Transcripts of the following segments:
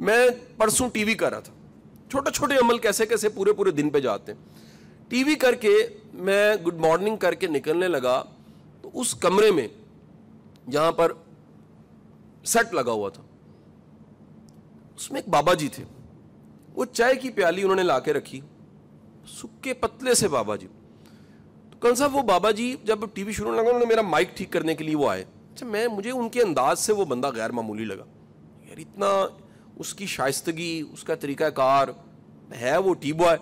میں پرسوں T V کر رہا تھا۔ چھوٹے چھوٹے عمل کیسے کیسے پورے پورے دن پہ جاتے ہیں۔ ٹی وی کر کے میں گڈ مارننگ کر کے نکلنے لگا تو اس کمرے میں جہاں پر سیٹ لگا ہوا تھا۔ اس میں ایک بابا جی تھے۔ وہ چائے کی پیالی انہوں نے لا کے رکھی۔ سکے پتلے سے بابا جی۔ تو کون صاحب وہ بابا جی جب ٹی وی شروع لگا انہوں نے میرا مائک ٹھیک کرنے کے لیے وہ آئے۔ اچھا میں مجھے ان کے انداز سے وہ بندہ غیر معمولی لگا۔ یار اتنا اس کی شائستگی، اس کا طریقہ کار ہے وہ ٹی بوائے۔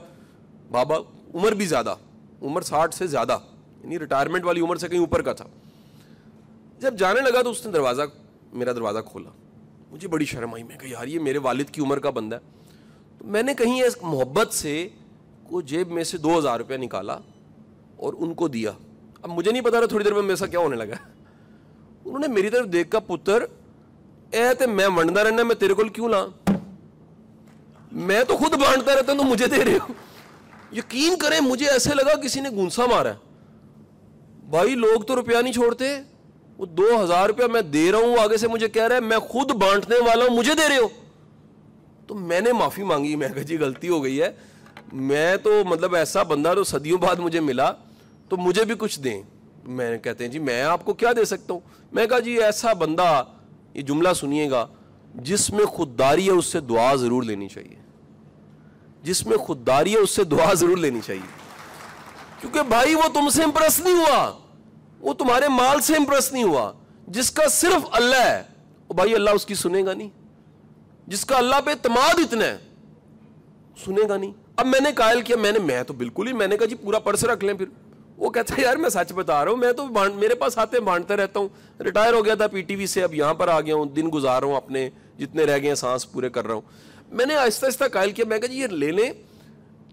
بابا، عمر بھی زیادہ، عمر ساٹھ سے زیادہ یعنی ریٹائرمنٹ والی عمر سے کہیں اوپر کا تھا۔ جب جانے لگا تو اس نے دروازہ، میرا دروازہ کھولا۔ مجھے بڑی شرم آئی، میں کہ یار، یہ میرے والد کی عمر کا بندہ ہے۔ تو میں نے کہیں اس محبت سے کو جیب میں سے دو ہزار روپیہ نکالا اور ان کو دیا۔ اب مجھے نہیں پتا رہا تھوڑی دیر میں میرے ساتھ کیا ہونے لگا۔ انہوں نے میری طرف دیکھ کا پتر اے تے میں ونڈتا رہنا، میں تیرے کو کیوں لا میں تو خود بانٹتا رہتا ہوں، تو مجھے دے رہے ہو۔ یقین کریں، مجھے ایسے لگا کسی نے گونسا مارا ہے۔ بھائی، لوگ تو روپیہ نہیں چھوڑتے، وہ دو ہزار روپیہ میں دے رہا ہوں آگے سے مجھے کہہ رہا ہے، میں خود بانٹنے والا ہوں، مجھے دے رہے ہو۔ تو میں نے معافی مانگی، میں کہا جی غلطی ہو گئی ہے۔ میں تو مطلب ایسا بندہ تو صدیوں بعد مجھے ملا، تو مجھے بھی کچھ دیں۔ میں کہتے ہیں جی میں آپ کو کیا دے سکتا ہوں؟ میں کہا جی ایسا بندہ یہ جملہ سنیے گا، جس میں خودداری ہے اس سے دعا ضرور لینی چاہیے۔ جس میں خودداری ہے اس سے دعا ضرور لینی چاہیے۔ کیونکہ بھائی وہ تم سے امپریس نہیں ہوا، وہ تمہارے مال سے امپریس نہیں ہوا۔ جس کا صرف اللہ ہے، وہ بھائی اللہ اس کی سنے گا نہیں۔ جس کا اللہ پہ اعتماد اتنا ہے، سنے گا نہیں۔ اب میں نے قائل کیا، میں نے، میں تو بالکل ہی، میں نے کہا جی پورا پرس رکھ لیں پھر۔ وہ کہتا ہے، یار، میں سچ بتا رہا ہوں، میں تو میرے پاس آتے بانٹتا رہتا ہوں۔ ریٹائر ہو گیا تھا پی ٹی وی سے، اب یہاں پر آ گیا ہوں، دن گزار رہا ہوں اپنے، جتنے رہ گئے ہیں، سانس پورے کر رہا ہوں۔ میں نے آہستہ آہستہ قائل کیا، میں کہا جی یہ لے لیں،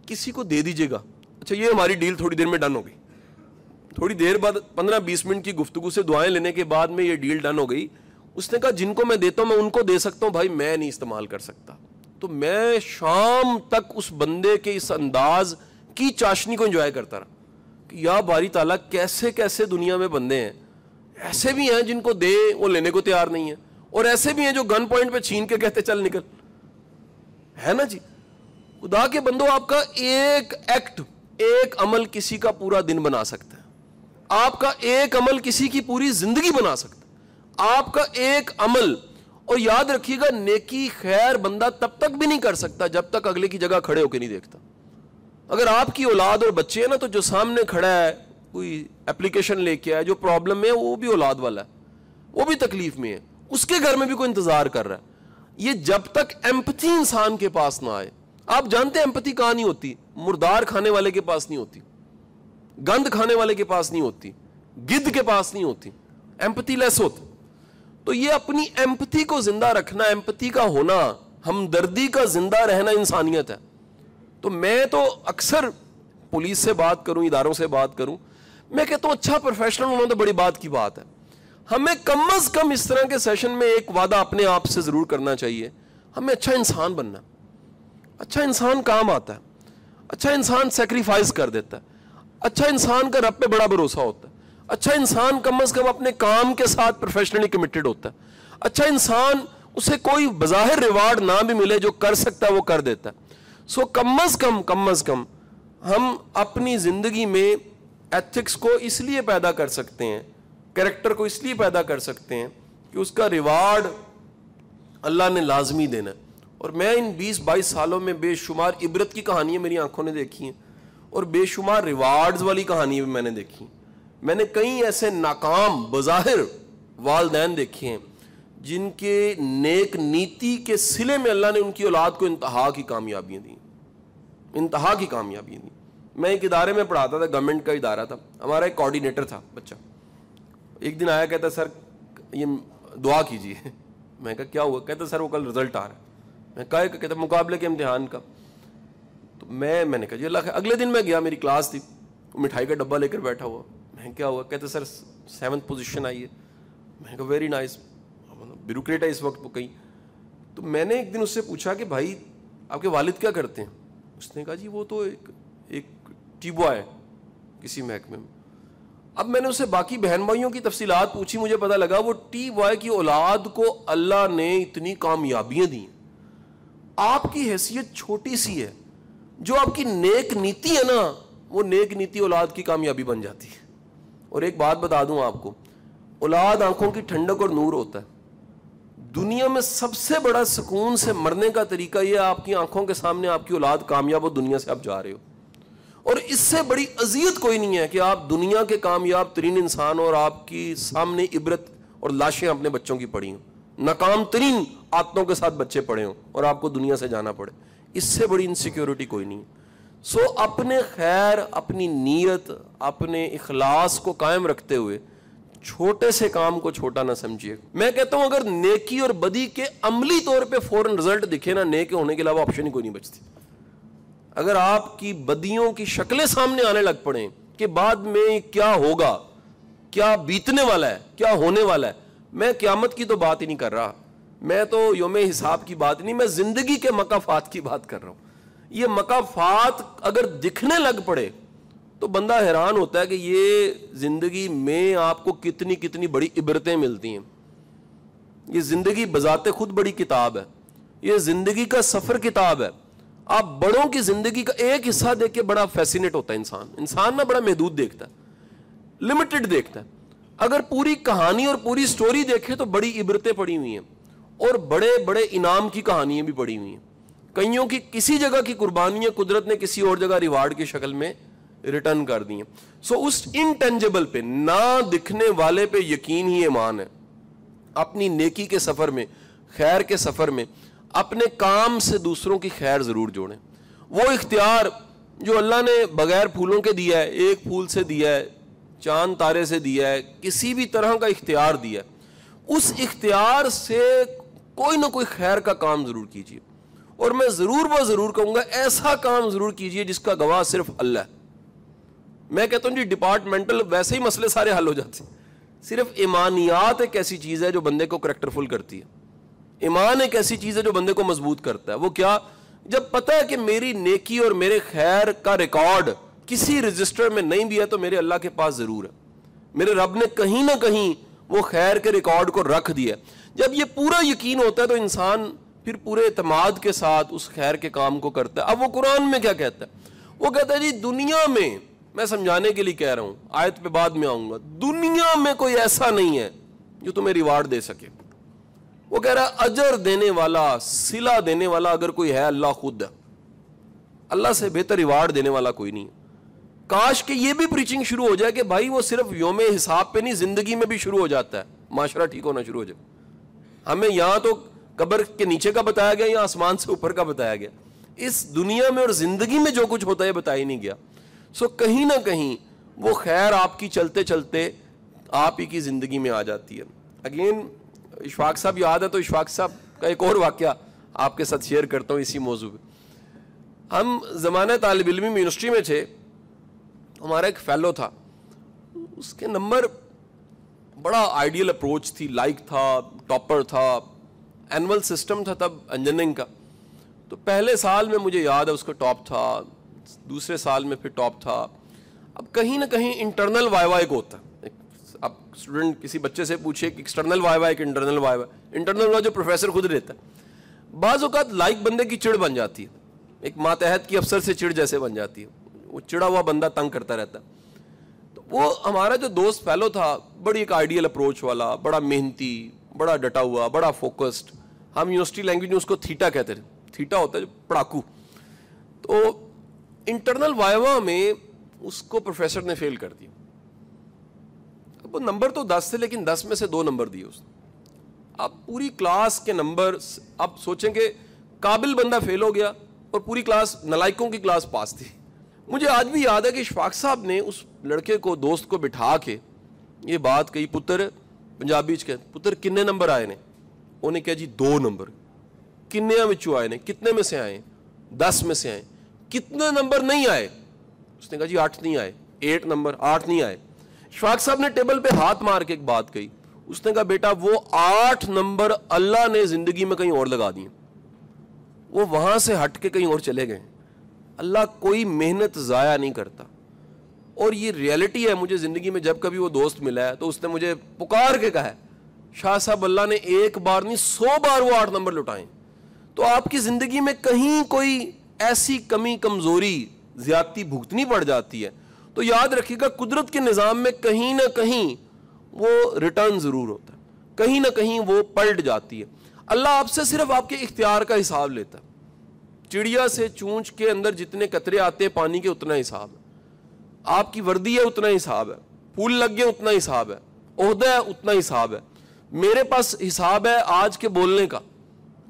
کسی کو دے دیجیے گا۔ اچھا یہ ہماری ڈیل تھوڑی دیر میں ڈن ہو گئی۔ تھوڑی دیر بعد، پندرہ بیس منٹ کی گفتگو سے دعائیں لینے کے بعد میں یہ ڈیل ڈن ہو گئی۔ اس نے کہا، جن کو میں دیتا ہوں، میں ان کو دے سکتا ہوں۔ بھائی، میں نہیں استعمال کر سکتا۔ تو میں شام تک اس بندے کے اس انداز کی چاشنی کو انجوائے کرتا رہا۔ یا باری تعالیٰ، کیسے کیسے دنیا میں بندے ہیں؟ ایسے بھی ہیں جن کو دے وہ لینے کو تیار نہیں ہے اور ایسے بھی ہیں جو گن پوائنٹ پہ چھین کے کہتے، چل نکل۔ ہے نا جی؟ خدا کے بندو، آپ کا ایک ایکٹ ایک عمل کسی کا پورا دن بنا سکتا ہے۔ آپ کا ایک عمل کسی کی پوری زندگی بنا سکتا ہے۔ آپ کا ایک عمل، اور یاد رکھیے گا، نیکی خیر بندہ تب تک بھی نہیں کر سکتا جب تک اگلے کی جگہ کھڑے ہو کے نہیں دیکھتا۔ اگر آپ کی اولاد اور بچے ہیں نا، تو جو سامنے کھڑا ہے، کوئی اپلیکیشن لے کے آئے، جو پرابلم ہے، وہ بھی اولاد والا ہے۔ وہ بھی تکلیف میں ہے۔ اس کے گھر میں بھی کوئی انتظار کر رہا ہے۔ یہ جب تک ایمپتھی انسان کے پاس نہ آئے۔ آپ جانتے ہیں ایمپتھی کہاں نہیں ہوتی؟ مردار کھانے والے کے پاس نہیں ہوتی۔ گند کھانے والے کے پاس نہیں ہوتی۔ گد کے پاس نہیں ہوتی۔ ایمپتھی لیس ہوتی تو یہ اپنی ایمپتھی کو زندہ رکھنا ایمپتھی کا ہونا، ہمدردی کا زندہ رہنا انسانیت ہے۔ تو میں تو اکثر پولیس سے بات کروں، اداروں سے بات کروں۔ میں کہتا ہوں اچھا پروفیشنل ہونا تو بڑی بات کی بات ہے۔ ہمیں کم از کم اس طرح کے سیشن میں ایک وعدہ اپنے آپ سے ضرور کرنا چاہیے۔ ہمیں اچھا انسان بننا اچھا انسان کام آتا ہے۔ اچھا انسان سیکریفائز کر دیتا ہے۔ اچھا انسان کا رب پہ بڑا بھروسہ ہوتا ہے۔ اچھا انسان کم از کم اپنے کام کے ساتھ پروفیشنلی کمیٹڈ ہوتا ہے۔ اچھا انسان، اسے کوئی بظاہر ریوارڈ نہ بھی ملے جو کر سکتا ہے، وہ کر دیتا ہے۔ سو کم از کم کم از کم ہم اپنی زندگی میں ایتھکس کو اس لیے پیدا کر سکتے ہیں کریکٹر کو اس لیے پیدا کر سکتے ہیں کہ اس کا ریوارڈ اللہ نے لازمی دینا ہے۔ اور میں ان بیس بائیس سالوں میں بے شمار عبرت کی کہانیاں میری آنکھوں نے دیکھی ہیں اور بے شمار ریوارڈز والی کہانیاں بھی میں نے دیکھی میں نے کئی ایسے ناکام، بظاہر والدین دیکھے ہیں جن کے نیک نیتی کے سلے میں اللہ نے ان کی اولاد کو انتہا کی کامیابیاں دیں۔ انتہا کی کامیابیاں دیں۔ میں ایک ادارے میں پڑھاتا تھا گورنمنٹ کا ادارہ تھا۔ ہمارا ایک کوآڈینیٹر تھا بچہ۔ ایک دن آیا، کہتا، سر، یہ دعا کیجیے۔ میں کہا، کیا ہوا؟ کہتا، سر، وہ کل رزلٹ آ رہا ہے۔ میں کہا کہتا، مقابلے کے امتحان کا۔ تو میں میں نے کہا جی اللہ اگلے دن میں گیا، میری کلاس تھی۔ مٹھائی کا ڈبہ لے کر بیٹھا ہوا۔ میں کیا ہوا؟ کہتے سر سیونتھ پوزیشن آئی ہے۔ میں کہا ویری نائس بیوکریٹ ہے اس وقت وہ کہیں۔ تو میں نے ایک دن اس سے پوچھا کہ بھائی، آپ کے والد کیا کرتے ہیں؟ اس نے کہا جی وہ تو ایک ایک ٹی بوائے کسی محکمے میں۔ اب میں نے اس سے باقی بہن بھائیوں کی تفصیلات پوچھی، مجھے پتا لگا وہ ٹی بوائے کی اولاد کو اللہ نے اتنی کامیابیاں دی آپ کی حیثیت چھوٹی سی ہے۔ جو آپ کی نیک نیتی ہے نا، وہ نیک نیتی اولاد کی کامیابی بن جاتی ہے۔ اور ایک بات بتا دوں آپ کو۔ اولاد آنکھوں کی ٹھنڈک اور نور ہوتا ہے۔ دنیا میں سب سے بڑا سکون سے مرنے کا طریقہ یہ آپ کی آنکھوں کے سامنے آپ کی اولاد کامیاب ہو، دنیا سے آپ جا رہے ہو۔ اور اس سے بڑی اذیت کوئی نہیں ہے کہ آپ دنیا کے کامیاب ترین انسان اور آپ کی سامنے عبرت اور لاشیں اپنے بچوں کی پڑی ہوں۔ ناکام ترین آتوں کے ساتھ بچے پڑے ہوں اور آپ کو دنیا سے جانا پڑے۔ اس سے بڑی انسیکیورٹی کوئی نہیں سو اپنے خیر، اپنی نیت، اپنے اخلاص کو قائم رکھتے ہوئے چھوٹے سے کام کو چھوٹا نہ سمجھیے۔ میں کہتا ہوں اگر نیکی اور بدی کے عملی طور پہ فوراً رزلٹ دکھے نا نیک ہونے کے علاوہ آپشن ہی کوئی نہیں بچتی۔ اگر آپ کی بدیوں کی شکلیں سامنے آنے لگ پڑیں کہ بعد میں کیا ہوگا، کیا بیتنے والا ہے، کیا ہونے والا ہے، میں قیامت کی تو بات ہی نہیں کر رہا۔ میں تو یوم حساب کی بات نہیں، میں زندگی کے مقافات کی بات کر رہا ہوں۔ یہ مقافات اگر دکھنے لگ پڑے تو بندہ حیران ہوتا ہے کہ یہ زندگی میں آپ کو کتنی کتنی بڑی عبرتیں ملتی ہیں۔ یہ زندگی بذات خود بڑی کتاب ہے۔ یہ زندگی کا سفر کتاب ہے۔ آپ بڑوں کی زندگی کا ایک حصہ دیکھ کے بڑا فیسینیٹ ہوتا ہے انسان۔ انسان نہ بڑا محدود دیکھتا ہے۔ لمیٹڈ دیکھتا ہے۔ اگر پوری کہانی اور پوری سٹوری دیکھے تو بڑی عبرتیں پڑی ہوئی ہیں۔ اور بڑے بڑے انعام کی کہانیاں بھی پڑی ہوئی ہیں۔ کئیوں کی کسی جگہ کی قربانیاں قدرت نے کسی اور جگہ ریوارڈ کی شکل میں ریٹرن کر دی ہیں سو اس انٹینجبل پہ، نہ دکھنے والے پہ یقین ہی ایمان ہے۔ اپنی نیکی کے سفر میں، خیر کے سفر میں، اپنے کام سے دوسروں کی خیر ضرور جوڑیں۔ وہ اختیار جو اللہ نے بغیر پھولوں کے دیا ہے، ایک پھول سے دیا ہے، چاند تارے سے دیا ہے، کسی بھی طرح کا اختیار دیا ہے، اس اختیار سے کوئی نہ کوئی خیر کا کام ضرور کیجیے اور میں ضرور وہ ضرور کہوں گا، ایسا کام ضرور کیجیے جس کا گواہ صرف اللہ ہے۔ میں کہتا ہوں جی ڈپارٹمنٹل ویسے ہی مسئلے سارے حل ہو جاتے ہیں۔ صرف ایمانیات ایک ایسی چیز ہے جو بندے کو کریکٹر فل کرتی ہے۔ ایمان ایک ایسی چیز ہے جو بندے کو مضبوط کرتا ہے۔ وہ کیا؟ جب پتا ہے کہ میری نیکی اور میرے خیر کا ریکارڈ کسی رجسٹر میں نہیں بھی ہے تو میرے اللہ کے پاس ضرور ہے۔ میرے رب نے کہیں نہ کہیں وہ خیر کے ریکارڈ کو رکھ دیا جب یہ پورا یقین ہوتا ہے تو انسان پھر پورے اعتماد کے ساتھ اس خیر کے کام کو کرتا ہے۔ اب وہ قرآن میں کیا کہتا ہے؟ وہ کہتا ہے جی دنیا میں میں سمجھانے کے لیے کہہ رہا ہوں، آیت پہ بعد میں آؤں گا۔ دنیا میں کوئی ایسا نہیں ہے جو تمہیں ریوارڈ دے سکے۔ وہ کہہ رہا ہے، اجر دینے والا سلا دینے والا اگر کوئی ہے، اللہ خود ہے۔ اللہ سے بہتر ریوارڈ دینے والا کوئی نہیں کاش کہ یہ بھی پریچنگ شروع ہو جائے کہ بھائی وہ صرف یوم حساب پہ نہیں، زندگی میں بھی شروع ہو جاتا ہے۔ معاشرہ ٹھیک ہونا شروع ہو جائے۔ ہمیں یہاں تو قبر کے نیچے کا بتایا گیا یا آسمان سے اوپر کا بتایا گیا۔ اس دنیا میں اور زندگی میں جو کچھ ہوتا ہے بتایا ہی نہیں گیا۔ سو کہیں نہ کہیں وہ خیر آپ کی چلتے چلتے آپ ہی کی زندگی میں آ جاتی ہے۔ اگین اشفاق صاحب یاد ہے تو اشفاق صاحب کا ایک اور واقعہ آپ کے ساتھ شیئر کرتا ہوں اسی موضوع پہ۔ ہم زمانہ طالب علمی یونیورسٹی میں تھے۔ ہمارا ایک فیلو تھا۔ اس کے نمبر بڑا آئیڈیل اپروچ تھی۔ لائک تھا ٹاپر تھا۔ اینول سسٹم تھا تب انجینئرنگ کا۔ تو پہلے سال میں مجھے یاد ہے اس کا ٹاپ تھا۔ دوسرے سال میں پھر ٹاپ تھا۔ اب کہیں نہ کہیں انٹرنل وائی وائی کو ہوتا ہے اب اسٹوڈنٹ کسی بچے سے پوچھے کہ ایکسٹرنل وائی وائی کہ internal why why internal why جو پروفیسر خود رہتا ہے۔ بعض اوقات لائک بندے کی چڑ بن جاتی ہے۔ ایک ماتحت کی افسر سے چڑ جیسے بن جاتی ہے۔ وہ چڑا ہوا بندہ تنگ کرتا رہتا ہے۔ تو وہ ہمارا جو دوست فیلو تھا، بڑی ایک آئیڈیل اپروچ والا، بڑا محنتی، بڑا ڈٹا ہوا، بڑا فوکسڈ ہم یونیورسٹی لینگویج میں اس کو تھیٹا کہتے تھے۔ تھیٹا ہوتا ہے جو پڑاکو۔ تو انٹرنل وائوا میں اس کو پروفیسر نے فیل کر دیا۔ اب وہ نمبر تو دس تھے لیکن دس میں سے دو نمبر دیے اس نے۔ اب پوری کلاس کے نمبر اب سوچیں کہ قابل بندہ فیل ہو گیا اور پوری کلاس نلائکوں کی کلاس پاس تھی۔ مجھے آج بھی یاد ہے کہ اشفاق صاحب نے اس لڑکے کو، دوست کو بٹھا کے یہ بات کہی، پتر، پنجابی چ پتر، کنے نمبر آئے نے؟ انہیں کہا جی دو نمبر کنیا میں آئے نے، کتنے میں سے آئے دس میں سے آئے کتنے نمبر نہیں آئے؟ اس نے کہا جی آٹھ نہیں آئے۔ ایٹ نمبر آٹھ نہیں آئے۔ شفاق صاحب نے ٹیبل پہ ہاتھ مار کے ایک بات کہی۔ اس نے کہا بیٹا وہ آٹھ نمبر اللہ نے زندگی میں کہیں اور لگا دیے۔ وہ وہاں سے ہٹ کے کہیں اور چلے گئے۔ اللہ کوئی محنت ضائع نہیں کرتا۔ اور یہ ریئلٹی ہے، مجھے زندگی میں جب کبھی وہ دوست ملا ہے تو اس نے مجھے پکار کے کہا ہے۔ شاہ صاحب، اللہ نے ایک بار نہیں، سو بار وہ آٹھ نمبر لٹائیں تو آپ کی زندگی میں کہیں کوئی ایسی کمی کمزوری زیادتی بھگتنی پڑ جاتی ہے۔ تو یاد رکھیے گا قدرت کے نظام میں کہیں نہ کہیں وہ ریٹرن ضرور ہوتا ہے۔ کہیں نہ کہیں وہ پلٹ جاتی ہے۔ اللہ آپ سے صرف آپ کے اختیار کا حساب لیتا ہے۔ چڑیا سے چونچ کے اندر جتنے قطرے آتے ہیں، پانی کے اتنا حساب ہے۔ آپ کی وردی ہے، اتنا حساب ہے۔ پھول لگ گئے، اتنا حساب ہے۔ عہدہ ہے، اتنا حساب ہے۔ میرے پاس حساب ہے آج کے بولنے کا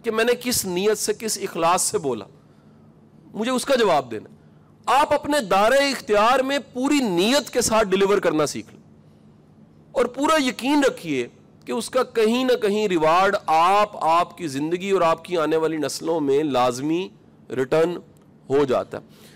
کہ میں نے کس نیت سے، کس اخلاص سے بولا۔ مجھے اس کا جواب دینا آپ اپنے دائرۂ اختیار میں پوری نیت کے ساتھ ڈلیور کرنا سیکھ لیں۔ اور پورا یقین رکھیے کہ اس کا کہیں نہ کہیں ریوارڈ آپ آپ کی زندگی اور آپ کی آنے والی نسلوں میں لازمی ریٹرن ہو جاتا ہے۔